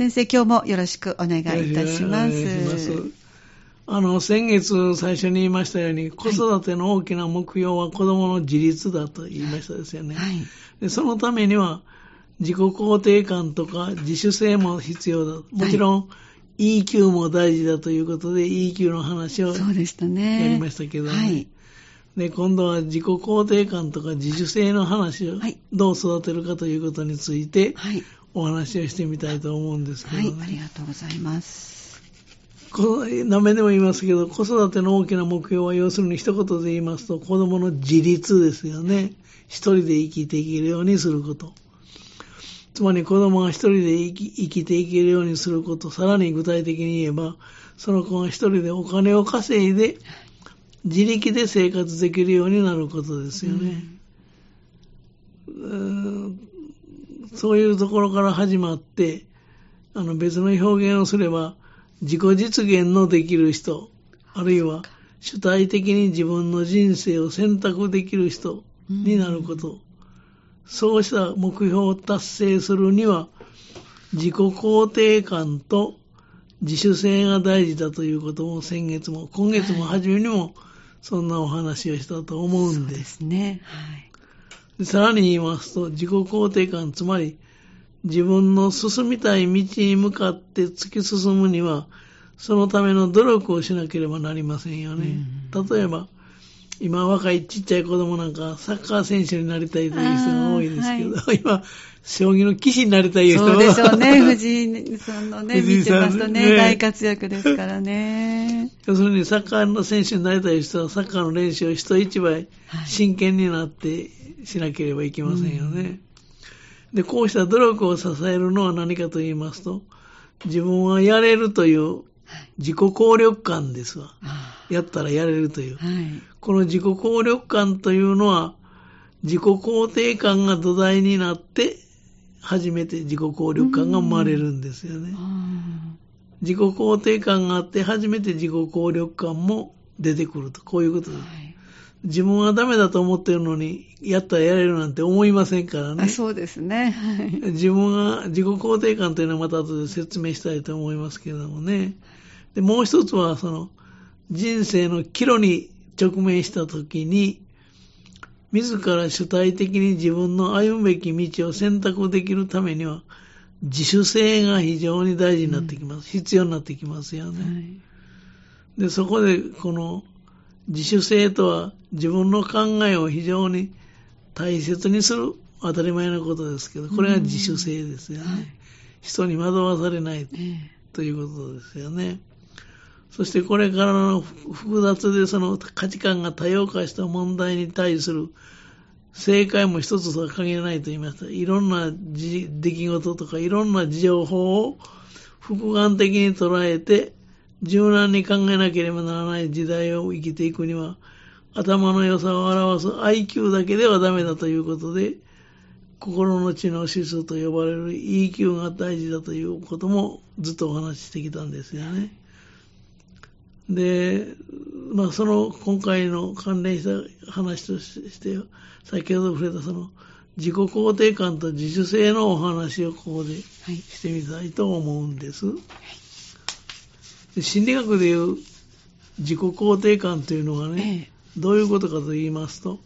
先生、今日もよろしくお願いいたします。あの、先月最初に言いましたように、子育ての大きな目標は子供の自立だと言いましたですよね。はい、でそのためには、自己肯定感とか自主性も必要だ。もちろん、はい、EQ も大事だということで、EQ の話をそうでしたね。やりましたけどね。はい、で、今度は自己肯定感とか自主性の話をどう育てるかということについて、お話をしてみたいと思うんですけど、ね、はい、ありがとうございます。この名前でも言いますけど、子育ての大きな目標は、要するに一言で言いますと、子供の自立ですよね。一人で生きていけるようにすること。つまり子供が一人で生き生きていけるようにすること、さらに具体的に言えば、その子が一人でお金を稼いで、自力で生活できるようになることですよね。うん、そういうところから始まって、あの別の表現をすれば、自己実現のできる人、あるいは主体的に自分の人生を選択できる人になること。うん、そうした目標を達成するには、自己肯定感と自主性が大事だということも先月も、今月も初めにもそんなお話をしたと思うんです。そうですね。はい、さらに言いますと、自己肯定感、つまり自分の進みたい道に向かって突き進むには、そのための努力をしなければなりませんよね。例えば、今若いちっちゃい子供なんかサッカー選手になりたいという人が多いですけど、はい、今、将棋の棋士になりたい人そうでしょうね、藤井さんのね、見てますとね、ね。大活躍ですからね。要するにサッカーの選手になりたい人はサッカーの練習を人一倍真剣になってしなければいけませんよね。はいで、こうした努力を支えるのは何かと言いますと、自分はやれるという自己効力感ですわ。やったらやれるという。はい、この自己効力感というのは、自己肯定感が土台になって、初めて自己効力感が生まれるんですよね。自己肯定感があって、初めて自己効力感も出てくると。こういうことです。はい自分はダメだと思ってるのに、やったらやれるなんて思いませんからね。そうですね。自分が、自己肯定感というのはまた後で説明したいと思いますけれどもね。で、もう一つは、その、人生の岐路に直面したときに、自ら主体的に自分の歩むべき道を選択できるためには、自主性が非常に大事になってきます。うん、必要になってきますよね。はい、で、そこで、この、自主性とは自分の考えを非常に大切にする当たり前のことですけど、これが自主性ですよね。はい、人に惑わされないということですよね。そしてこれからの複雑でその価値観が多様化した問題に対する正解も一つとは限らないと言いました。いろんな出来事とかいろんな情報を複眼的に捉えて柔軟に考えなければならない時代を生きていくには、頭の良さを表す IQ だけではダメだということで、心の知能指数と呼ばれる EQ が大事だということもずっとお話ししてきたんですよね。で、まあその今回の関連した話として、先ほど触れたその自己肯定感と自主性のお話をここでしてみたいと思うんです。はい心理学でいう自己肯定感というのはね、ええ、どういうことかと言いますと、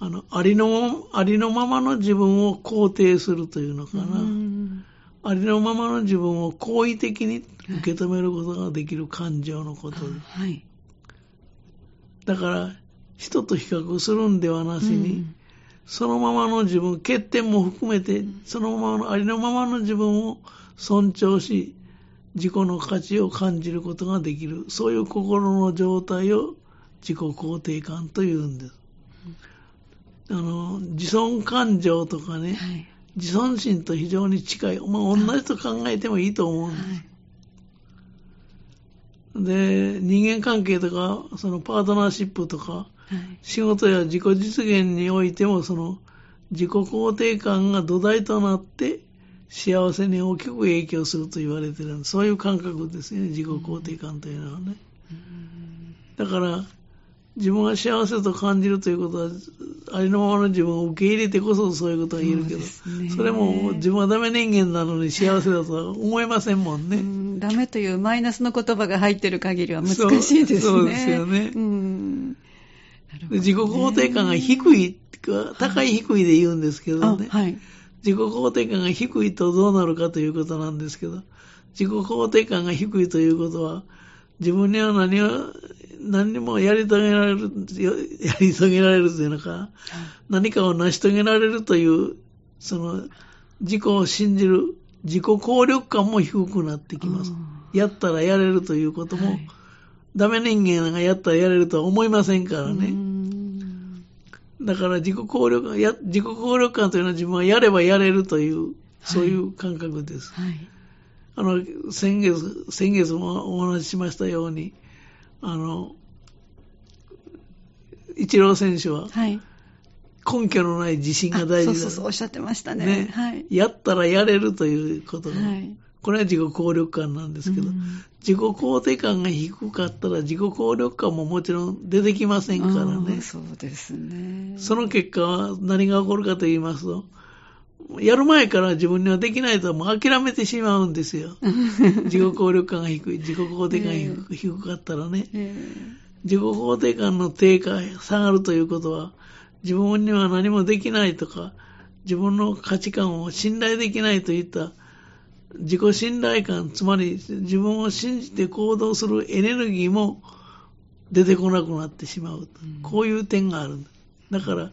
あの、ありの、ありのままの自分を肯定するというのかな。ありのままの自分を好意的に受け止めることができる感情のこと。です。はい、だから、人と比較するんではなしに、うん、そのままの自分、欠点も含めて、そのままの、ありのままの自分を尊重し、自己の価値を感じることができる、そういう心の状態を自己肯定感と言うんです。あの、自尊感情とかね、はい、自尊心と非常に近い。まあ、同じと考えてもいいと思うんです。はい、で、人間関係とか、そのパートナーシップとか、はい、仕事や自己実現においても、その、自己肯定感が土台となって、幸せに大きく影響すると言われてるそういう感覚ですね、自己肯定感というのはね。だから、自分が幸せと感じるということは、ありのままの自分を受け入れてこそそういうことが言えるけど、そ,、ね、それも自分はダメ人間なのに幸せだとは思えませんもんね。んダメというマイナスの言葉が入ってる限りは難しいですね。そうですよね。うん自己肯定感が低い、高い低いで言うんですけどね。はい、自己肯定感が低いとどうなるかということなんですけど、自己肯定感が低いということは、自分には何を、何にもやり遂げられる、やり遂げられるというのか、何かを成し遂げられるという、その、自己を信じる、自己効力感も低くなってきます。やったらやれるということも、はい、ダメ人間がやったらやれるとは思いませんからね。だから自己効力、や自己効力感というのは自分はやればやれるという、そういう感覚です。はい、あの、先月、先月もお話ししましたように、あの、一郎選手は、根拠のない自信が大事だ、そうそうそう、おっしゃってましたね。ね。はい、やったらやれるということが、はい、これは自己効力感なんですけど、うん、自己肯定感が低かったら自己効力感ももちろん出てきませんからね。そうですね。その結果は何が起こるかと言いますと、やる前から自分にはできないともう諦めてしまうんですよ。自己効力感が低い、自己肯定感が低かったらね。自己肯定感の低下、下がるということは、自分には何もできないとか、自分の価値観を信頼できないといった自己信頼感、つまり自分を信じて行動するエネルギーも出てこなくなってしまう。うん、こういう点がある。だから、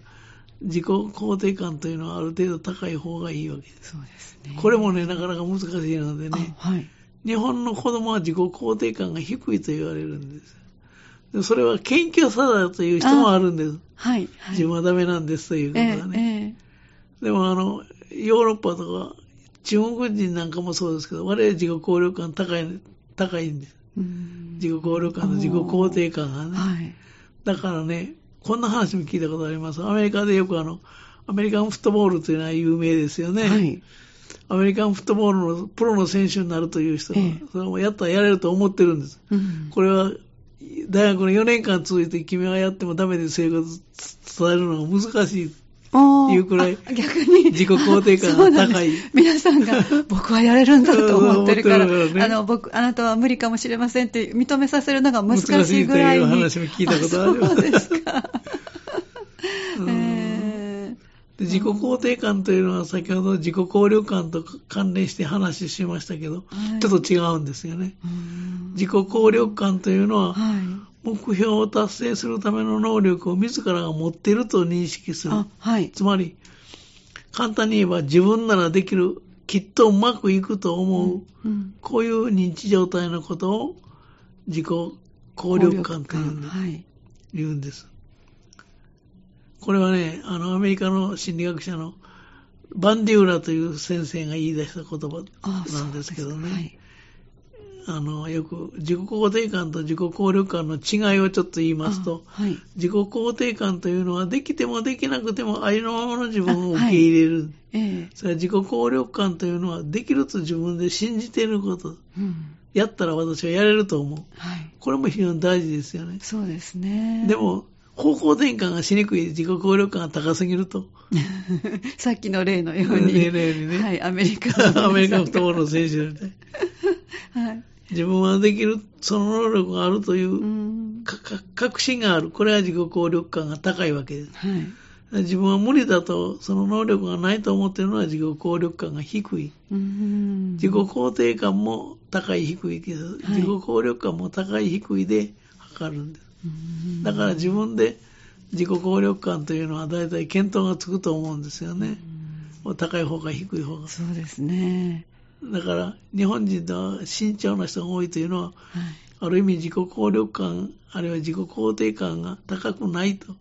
自己肯定感というのはある程度高い方がいいわけです。そうですね。これもね、なかなか難しいのでね。はい、日本の子供は自己肯定感が低いと言われるんです。でそれは謙虚さだという人もあるんです。はい、はい、自分はダメなんですということはね。えーえー、でもあの、ヨーロッパとか中国人なんかもそうですけど、我々自己効力感高い、高いんです。自己効力感の自己肯定感がね。はい、だからね、こんな話も聞いたことあります。アメリカでよくあの、アメリカンフットボールというのは有名ですよね。はい、アメリカンフットボールのプロの選手になるという人は、それもやったらやれると思ってるんです。うん、これは大学の4年間続いて君はやってもダメですよ伝えるのが難しいいうくらい、逆に自己肯定感が高い。皆さんが、僕はやれるんだと思ってるから、ね、あの、僕、あなたは無理かもしれませんって認めさせるのが難しいぐらいに。難しいという話も聞いたことあります。そうですか。自己肯定感というのは先ほど自己効力感と関連して話しましたけど、はい、ちょっと違うんですよね。自己効力感というのは、はい、目標を達成するための能力を自らが持っていると認識する。はい、つまり、簡単に言えば自分ならできる、きっとうまくいくと思う、うんうん、こういう認知状態のことを自己効力感というんはい、言うんです。これはね、あの、アメリカの心理学者のバンディウラという先生が言い出した言葉なんですけどね。あの、よく自己肯定感と自己効力感の違いをちょっと言いますと、はい、自己肯定感というのはできてもできなくてもありのままの自分を受け入れる。はいえー、それは自己効力感というのはできると自分で信じていること。うん、やったら私はやれると思う、はい。これも非常に大事ですよね。そうですね。でも、方向転換がしにくい自己効力感が高すぎると。さっきの例のように。例のようにね。はい、アメリカ。アメリカフットボールの選手みたい。はい。自分はできる、その能力があるという、確信がある。これは自己効力感が高いわけです。はい、自分は無理だと、その能力がないと思っているのは自己効力感が低い。自己肯定感も高い低いけど、はい、自己効力感も高い低いで測るんです。だから自分で自己効力感というのは大体見当がつくと思うんですよね。高い方が低い方が。そうですね。だから、日本人は慎重な人が多いというのは、はい、ある意味自己効力感、あるいは自己肯定感が高くないと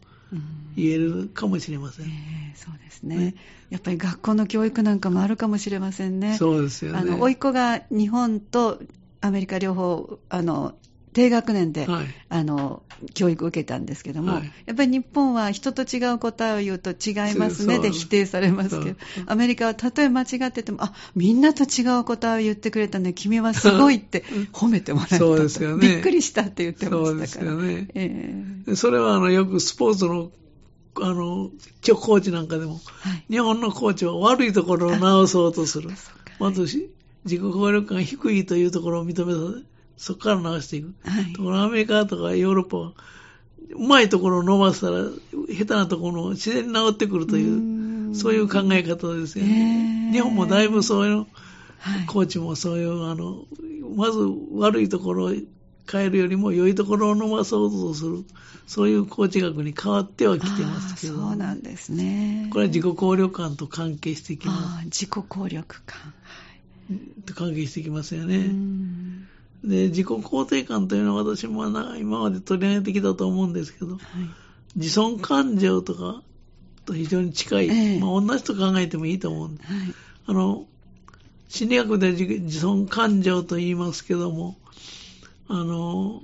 言えるかもしれません。えー、そうですね、ね、やっぱり学校の教育なんかもあるかもしれませんね。そうですよね。あの、甥っ子が日本とアメリカ両方、あの、低学年で、はい。あの教育を受けたんですけども、はい。やっぱり日本は人と違う答えを言うと違いますねで否定されますけどアメリカはたとえ間違ってても、あみんなと違う答えを言ってくれたね、君はすごいって褒めてもらえたと。そうですよね。びっくりしたって言ってまそうですしたから。よね。ええ。でそれはあのよくスポーツのあの一応コーチなんかでも、はい。日本のコーチは悪いところを直そうとする。まずし自己効力が低いというところを認めさそこから直していく。はいところがアメリカとかヨーロッパは、うまいところを伸ばしたら、下手なところを自然に治ってくるというう、そういう考え方ですよへね。ー日本もだいぶそういう、はいコーチもそういう、あの、まず悪いところを変えるよりも良いところを伸ばそうとする、そういうコーチ学に変わってはきてますけど、そうなんですね。これは自己効力感と関係してきまあー自己効力感。す。関係してきますようね。んで、自己肯定感というのは私もな今まで取り上げてきたと思うんですけど、はい自尊感情とかと非常に近い、ええまあ、同じと考えてもいいと思うんで、はいあの、心理学で自自尊感情と言いますけども、あの、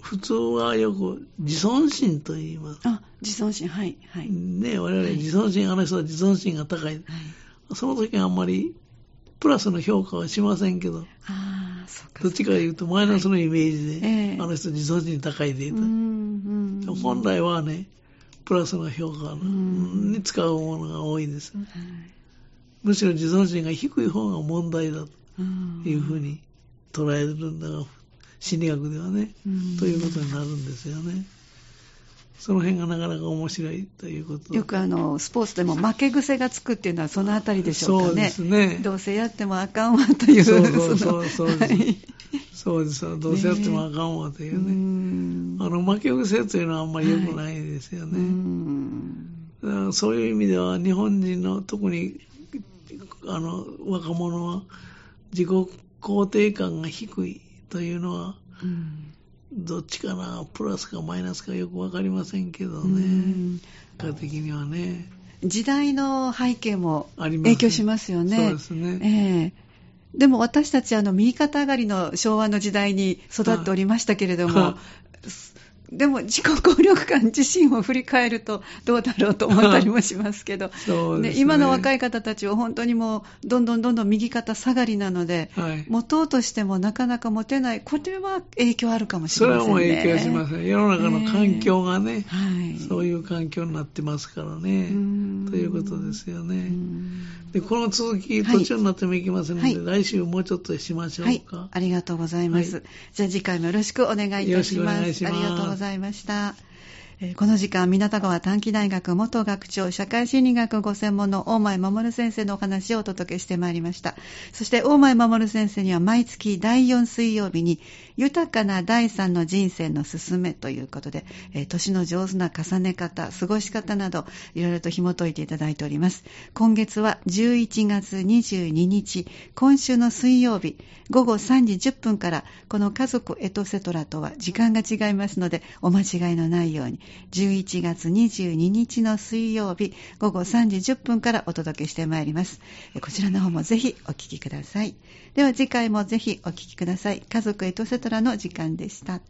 普通はよく自尊心と言います。あ、自尊心、はい、はい。ね、我々はい自尊心、あの人は自尊心が高い。はい、その時はあんまりプラスの評価はしませんけど、ああ、そうか。どっちか言うとマイナスのイメージで、はい。ええ。あの人自尊心高いでと、うんうん本来はね、プラスの評価ん。に使うものが多いです。はい。むしろ自尊心が低い方が問題だうんというふうに捉えるんだが、心理学ではね、うん。ということになるんですよね。その辺がなかなか面白いということよくあのスポーツでも負け癖がつくっていうのはそのあたりでしょうかね。そうですねどうせやってもあかんわという。そうそうそうそうのはいそうですどうせやってもあかんわといううね。んあの、負け癖というのはあんまり良くないですようね。んだからそういう意味では日本人の特にあの若者は自己肯定感が低いというのはうんどっちかな？プラスかマイナスかよくわかりませんけどうねん。結果的にはね。時代の背景も影響しますよね。そうですね。ええ。でも私たちあの右肩上がりの昭和の時代に育っておりましたけれども、はでも自己効力感自身を振り返るとどうだろうと思ったりもしますけど、ね。今の若い方たちは本当にもうどんどんどんどん右肩下がりなので、はい。持とうとしてもなかなか持てない、これは影響あるかもしれませんね。それはもう影響しますね。世の中の環境がね、はい。そういう環境になってますからね。うん。ということですようねん。でこの続きはい途中になってもいけませんので、はい。来週もうちょっとしましょはい。うか、、ありがとうございます。はい。じゃあ次回もよろしくお願いいたします。よろしくお願いしますございました。この時間、港川短期大学元学長、社会心理学ご専門の大前守先生のお話をお届けしてまいりました。そして、大前守先生には毎月第4水曜日に、豊かな第3の人生の進めということで、年の上手な重ね方、過ごし方など、いろいろと紐解いていただいております。今月は11月22日、今週の水曜日、午後3時10分から、この家族エトセトラとは時間が違いますので、お間違いのないように、11月22日の水曜日、午後3時10分からお届けしてまいります。こちらの方もぜひお聞きください。では次回もぜひお聞きください。家族エトセトラの時間でした。